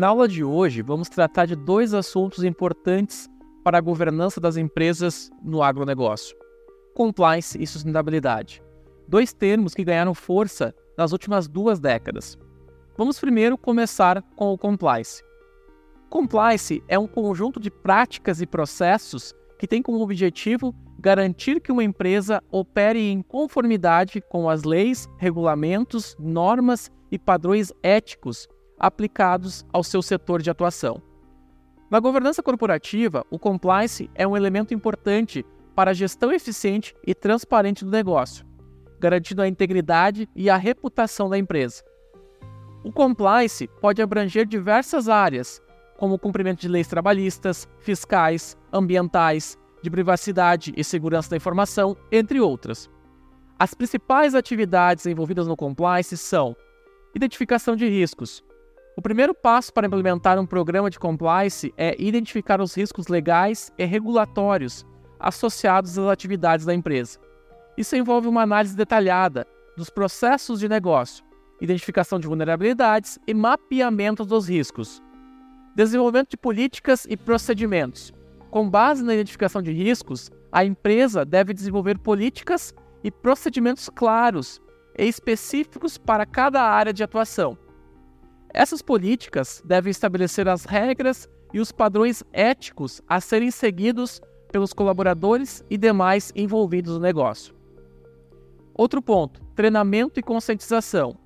Na aula de hoje, vamos tratar de dois assuntos importantes para a governança das empresas no agronegócio: compliance e sustentabilidade. Dois termos que ganharam força nas últimas duas décadas. Vamos primeiro começar com o compliance. Compliance é um conjunto de práticas e processos que tem como objetivo garantir que uma empresa opere em conformidade com as leis, regulamentos, normas e padrões éticos aplicados ao seu setor de atuação. Na governança corporativa, o compliance é um elemento importante para a gestão eficiente e transparente do negócio, garantindo a integridade e a reputação da empresa. O compliance pode abranger diversas áreas, como o cumprimento de leis trabalhistas, fiscais, ambientais, de privacidade e segurança da informação, entre outras. As principais atividades envolvidas no compliance são identificação de riscos, o primeiro passo para implementar um programa de compliance é identificar os riscos legais e regulatórios associados às atividades da empresa. Isso envolve uma análise detalhada dos processos de negócio, identificação de vulnerabilidades e mapeamento dos riscos. Desenvolvimento de políticas e procedimentos. Com base na identificação de riscos, a empresa deve desenvolver políticas e procedimentos claros e específicos para cada área de atuação essas políticas devem estabelecer as regras e os padrões éticos a serem seguidos pelos colaboradores e demais envolvidos no negócio. Outro ponto: treinamento e conscientização.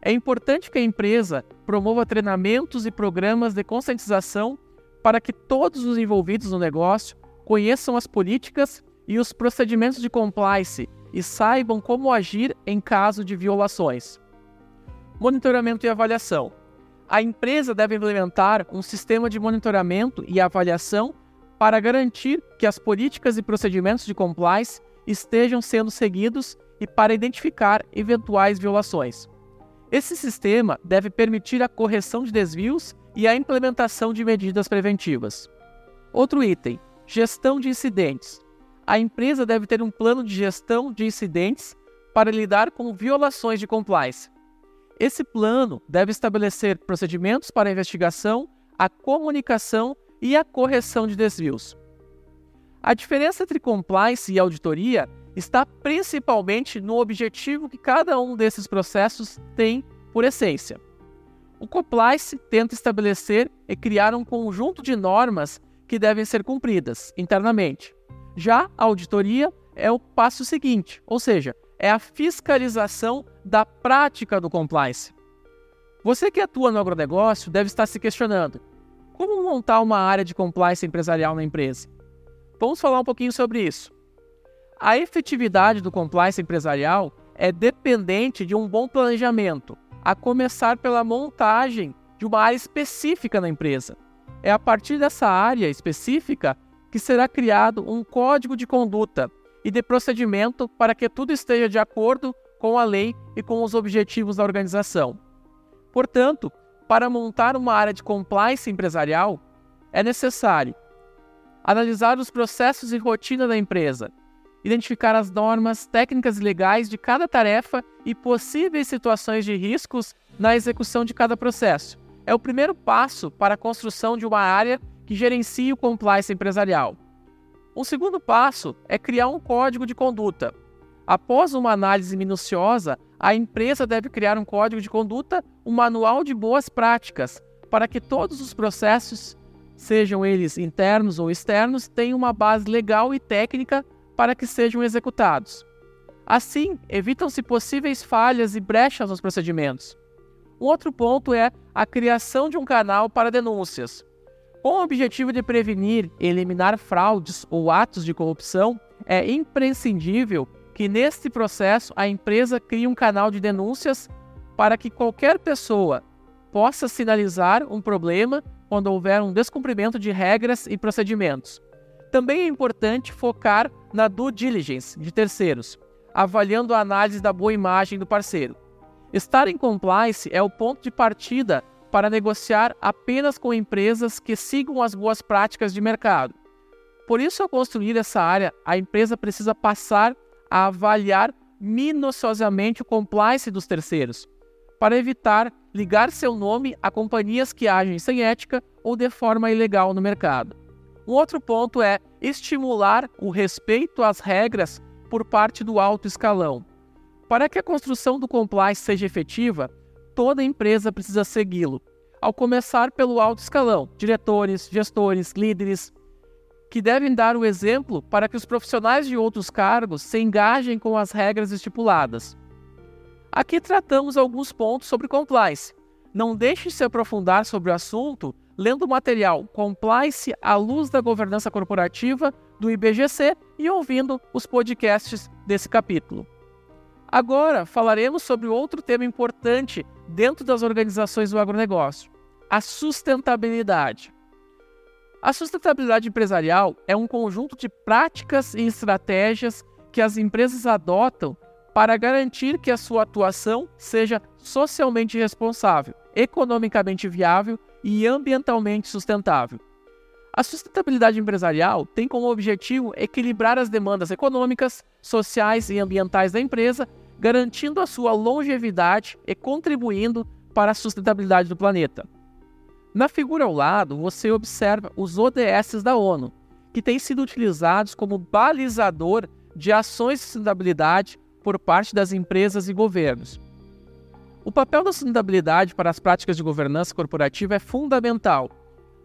É importante que a empresa promova treinamentos e programas de conscientização para que todos os envolvidos no negócio conheçam as políticas e os procedimentos de compliance e saibam como agir em caso de violações. Monitoramento e avaliação a empresa deve implementar um sistema de monitoramento e avaliação para garantir que as políticas e procedimentos de compliance estejam sendo seguidos e para identificar eventuais violações. Esse sistema deve permitir a correção de desvios e a implementação de medidas preventivas. Outro item: gestão de incidentes. A empresa deve ter um plano de gestão de incidentes para lidar com violações de compliance. Esse plano deve estabelecer procedimentos para a investigação, a comunicação e a correção de desvios. A diferença entre compliance e auditoria está principalmente no objetivo que cada um desses processos tem por essência. O compliance tenta estabelecer e criar um conjunto de normas que devem ser cumpridas internamente. Já a auditoria é o passo seguinte, ou seja, é a fiscalização da prática do compliance. Você que atua no agronegócio deve estar se questionando: como montar uma área de compliance empresarial na empresa? Vamos falar um pouquinho sobre isso. A efetividade do compliance empresarial é dependente de um bom planejamento, a começar pela montagem de uma área específica na empresa. É a partir dessa área específica que será criado um código de conduta e de procedimento para que tudo esteja de acordo com a lei e com os objetivos da organização. Portanto, para montar uma área de compliance empresarial, é necessário analisar os processos e rotina da empresa, identificar as normas técnicas e legais de cada tarefa e possíveis situações de riscos na execução de cada processo. É o primeiro passo para a construção de uma área que gerencie o compliance empresarial. O segundo passo é criar um código de conduta. Após uma análise minuciosa, a empresa deve criar um código de conduta, um manual de boas práticas, para que todos os processos, sejam eles internos ou externos, tenham uma base legal e técnica para que sejam executados. Assim, evitam-se possíveis falhas e brechas nos procedimentos. Um outro ponto é a criação de um canal para denúncias. Com o objetivo de prevenir e eliminar fraudes ou atos de corrupção, é imprescindível que neste processo a empresa crie um canal de denúncias para que qualquer pessoa possa sinalizar um problema quando houver um descumprimento de regras e procedimentos. Também é importante focar na due diligence de terceiros, avaliando a análise da boa imagem do parceiro. Estar em compliance é o ponto de partida para negociar apenas com empresas que sigam as boas práticas de mercado. Por isso, ao construir essa área, a empresa precisa passar a avaliar minuciosamente o compliance dos terceiros, para evitar ligar seu nome a companhias que agem sem ética ou de forma ilegal no mercado. Um outro ponto é estimular o respeito às regras por parte do alto escalão. Para que a construção do compliance seja efetiva, toda empresa precisa segui-lo, ao começar pelo alto escalão, diretores, gestores, líderes, que devem dar o exemplo para que os profissionais de outros cargos se engajem com as regras estipuladas. Aqui tratamos alguns pontos sobre compliance. Não deixe de se aprofundar sobre o assunto lendo o material Compliance à luz da governança corporativa do IBGC e ouvindo os podcasts desse capítulo. Agora falaremos sobre outro tema importante dentro das organizações do agronegócio: a sustentabilidade. A sustentabilidade empresarial é um conjunto de práticas e estratégias que as empresas adotam para garantir que a sua atuação seja socialmente responsável, economicamente viável e ambientalmente sustentável. A sustentabilidade empresarial tem como objetivo equilibrar as demandas econômicas, sociais e ambientais da empresa, garantindo a sua longevidade e contribuindo para a sustentabilidade do planeta. Na figura ao lado, você observa os ODS da ONU, que têm sido utilizados como balizador de ações de sustentabilidade por parte das empresas e governos. O papel da sustentabilidade para as práticas de governança corporativa é fundamental.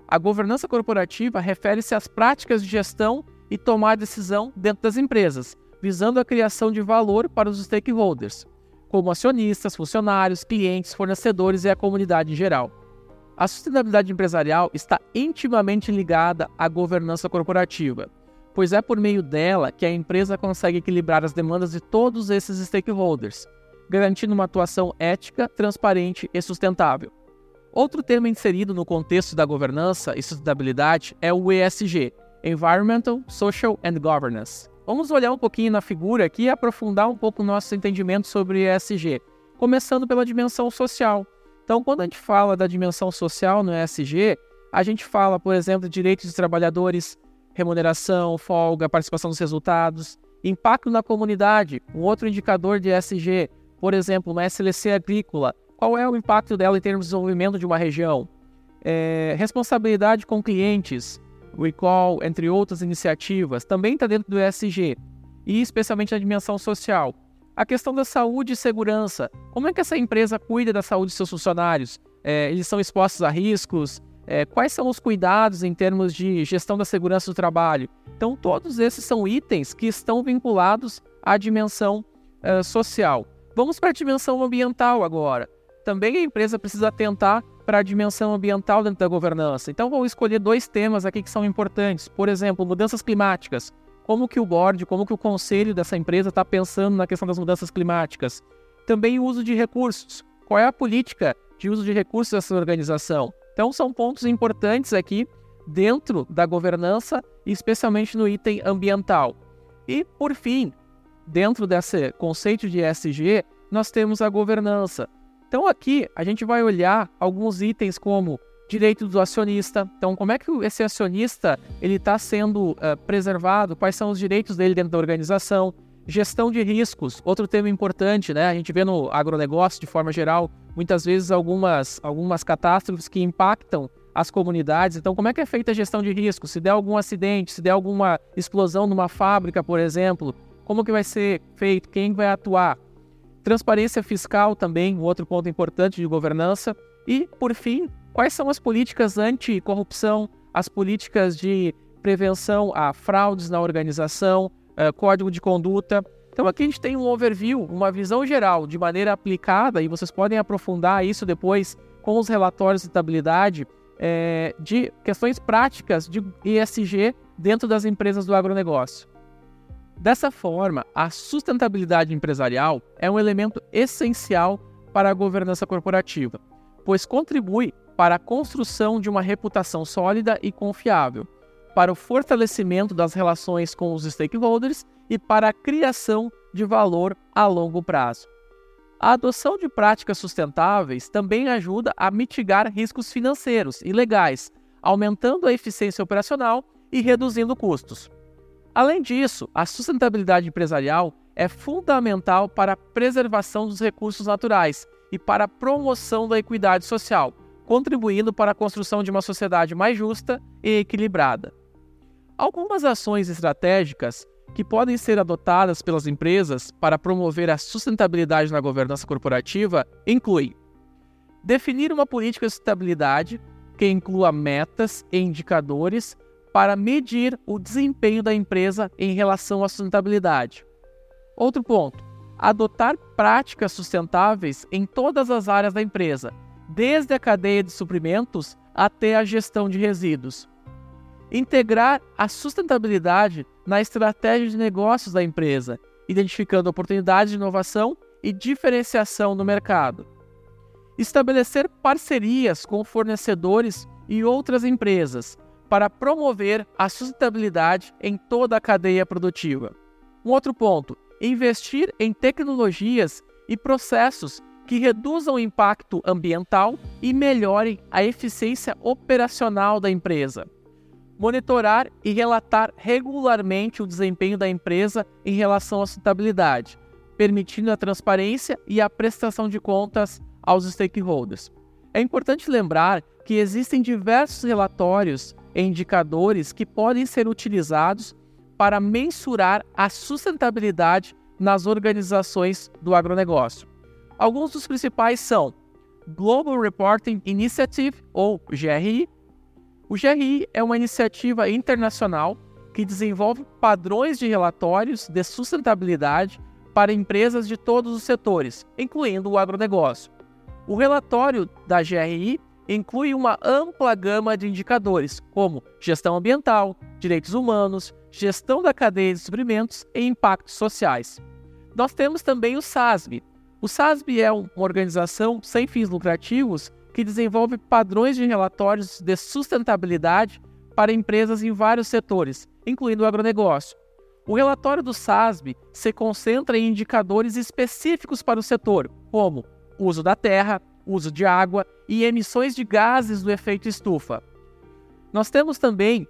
A governança corporativa refere-se às práticas de gestão e tomar decisão dentro das empresas, visando a criação de valor para os stakeholders, como acionistas, funcionários, clientes, fornecedores e a comunidade em geral. A sustentabilidade empresarial está intimamente ligada à governança corporativa pois é por meio dela que a empresa consegue equilibrar as demandas de todos esses stakeholders, garantindo uma atuação ética, transparente e sustentável. Outro tema inserido no contexto da governança e sustentabilidade é o ESG, Environmental, Social and Governance. Vamos olhar um pouquinho na figura aqui e aprofundar um pouco o nosso entendimento sobre ESG, começando pela dimensão social. Então, quando a gente fala da dimensão social no ESG, a gente fala, por exemplo, de direitos dos trabalhadores, remuneração, folga, participação dos resultados, impacto na comunidade, um outro indicador de ESG, por exemplo, uma SLC agrícola, qual é o impacto dela em termos de desenvolvimento de uma região? É, responsabilidade com clientes, recall, entre outras iniciativas, também está dentro do ESG, e especialmente na dimensão social. A questão da saúde e segurança, como é que essa empresa cuida da saúde de seus funcionários? É, eles são expostos a riscos, é, quais são os cuidados em termos de gestão da segurança do trabalho? Então, todos esses são itens que estão vinculados à dimensão uh, social. Vamos para a dimensão ambiental agora. Também a empresa precisa atentar para a dimensão ambiental dentro da governança. Então, vou escolher dois temas aqui que são importantes. Por exemplo, mudanças climáticas. Como que o board, como que o conselho dessa empresa está pensando na questão das mudanças climáticas? Também o uso de recursos. Qual é a política de uso de recursos dessa organização? Então, são pontos importantes aqui dentro da governança, especialmente no item ambiental. E, por fim, dentro desse conceito de ESG, nós temos a governança. Então, aqui a gente vai olhar alguns itens como direito do acionista. Então, como é que esse acionista ele está sendo uh, preservado? Quais são os direitos dele dentro da organização? Gestão de riscos, outro tema importante, né? A gente vê no agronegócio de forma geral muitas vezes algumas, algumas catástrofes que impactam as comunidades. Então, como é que é feita a gestão de risco? Se der algum acidente, se der alguma explosão numa fábrica, por exemplo, como que vai ser feito? Quem vai atuar? Transparência fiscal também, um outro ponto importante de governança. E, por fim, quais são as políticas anti-corrupção, as políticas de prevenção a fraudes na organização, uh, código de conduta. Então aqui a gente tem um overview, uma visão geral de maneira aplicada, e vocês podem aprofundar isso depois com os relatórios de estabilidade é, de questões práticas de ESG dentro das empresas do agronegócio. Dessa forma, a sustentabilidade empresarial é um elemento essencial para a governança corporativa, pois contribui para a construção de uma reputação sólida e confiável, para o fortalecimento das relações com os stakeholders e para a criação de valor a longo prazo. A adoção de práticas sustentáveis também ajuda a mitigar riscos financeiros e legais, aumentando a eficiência operacional e reduzindo custos. Além disso, a sustentabilidade empresarial é fundamental para a preservação dos recursos naturais e para a promoção da equidade social, contribuindo para a construção de uma sociedade mais justa e equilibrada. Algumas ações estratégicas que podem ser adotadas pelas empresas para promover a sustentabilidade na governança corporativa incluem definir uma política de sustentabilidade que inclua metas e indicadores para medir o desempenho da empresa em relação à sustentabilidade. Outro ponto: adotar práticas sustentáveis em todas as áreas da empresa, desde a cadeia de suprimentos até a gestão de resíduos. Integrar a sustentabilidade na estratégia de negócios da empresa, identificando oportunidades de inovação e diferenciação no mercado. Estabelecer parcerias com fornecedores e outras empresas para promover a sustentabilidade em toda a cadeia produtiva. Um outro ponto: investir em tecnologias e processos que reduzam o impacto ambiental e melhorem a eficiência operacional da empresa. Monitorar e relatar regularmente o desempenho da empresa em relação à sustentabilidade, permitindo a transparência e a prestação de contas aos stakeholders. É importante lembrar que existem diversos relatórios e indicadores que podem ser utilizados para mensurar a sustentabilidade nas organizações do agronegócio. Alguns dos principais são Global Reporting Initiative, ou GRI. O GRI é uma iniciativa internacional que desenvolve padrões de relatórios de sustentabilidade para empresas de todos os setores, incluindo o agronegócio. O relatório da GRI inclui uma ampla gama de indicadores, como gestão ambiental, direitos humanos, gestão da cadeia de suprimentos e impactos sociais. Nós temos também o SASB. O SASB é uma organização sem fins lucrativos que desenvolve padrões de relatórios de sustentabilidade para empresas em vários setores, incluindo o agronegócio. O relatório do SASB se concentra em indicadores específicos para o setor, como uso da terra, uso de água e emissões de gases do efeito estufa. Nós temos também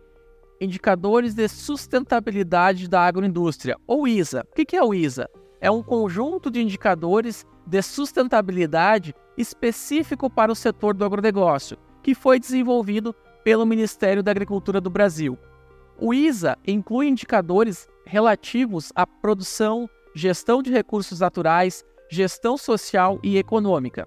indicadores de sustentabilidade da agroindústria, ou ISA. O que é o ISA? É um conjunto de indicadores de sustentabilidade específico para o setor do agronegócio, que foi desenvolvido pelo Ministério da Agricultura do Brasil. O ISA inclui indicadores relativos à produção, gestão de recursos naturais, gestão social e econômica.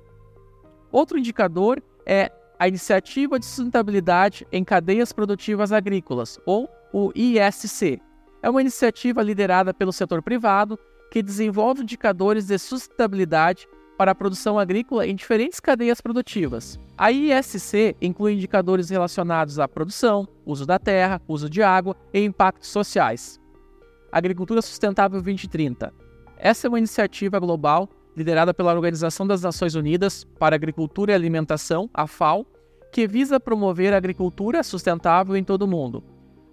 Outro indicador é a Iniciativa de Sustentabilidade em Cadeias Produtivas Agrícolas, ou o ISC. É uma iniciativa liderada pelo setor privado que desenvolve indicadores de sustentabilidade para a produção agrícola em diferentes cadeias produtivas. A ISC inclui indicadores relacionados à produção, uso da terra, uso de água e impactos sociais. Agricultura Sustentável 2030. Essa é uma iniciativa global liderada pela Organização das Nações Unidas para Agricultura e Alimentação, a FAO, que visa promover a agricultura sustentável em todo o mundo.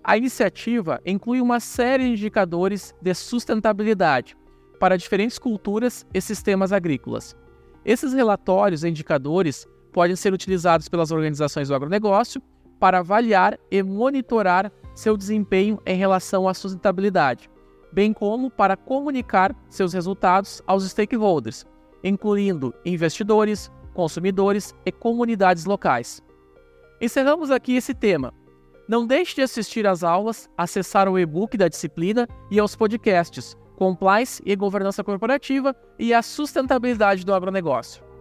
A iniciativa inclui uma série de indicadores de sustentabilidade para diferentes culturas e sistemas agrícolas. Esses relatórios e indicadores podem ser utilizados pelas organizações do agronegócio para avaliar e monitorar seu desempenho em relação à sustentabilidade bem como para comunicar seus resultados aos stakeholders, incluindo investidores, consumidores e comunidades locais. Encerramos aqui esse tema. Não deixe de assistir às aulas, acessar o e-book da disciplina e aos podcasts Compliance e Governança Corporativa e a Sustentabilidade do Agronegócio.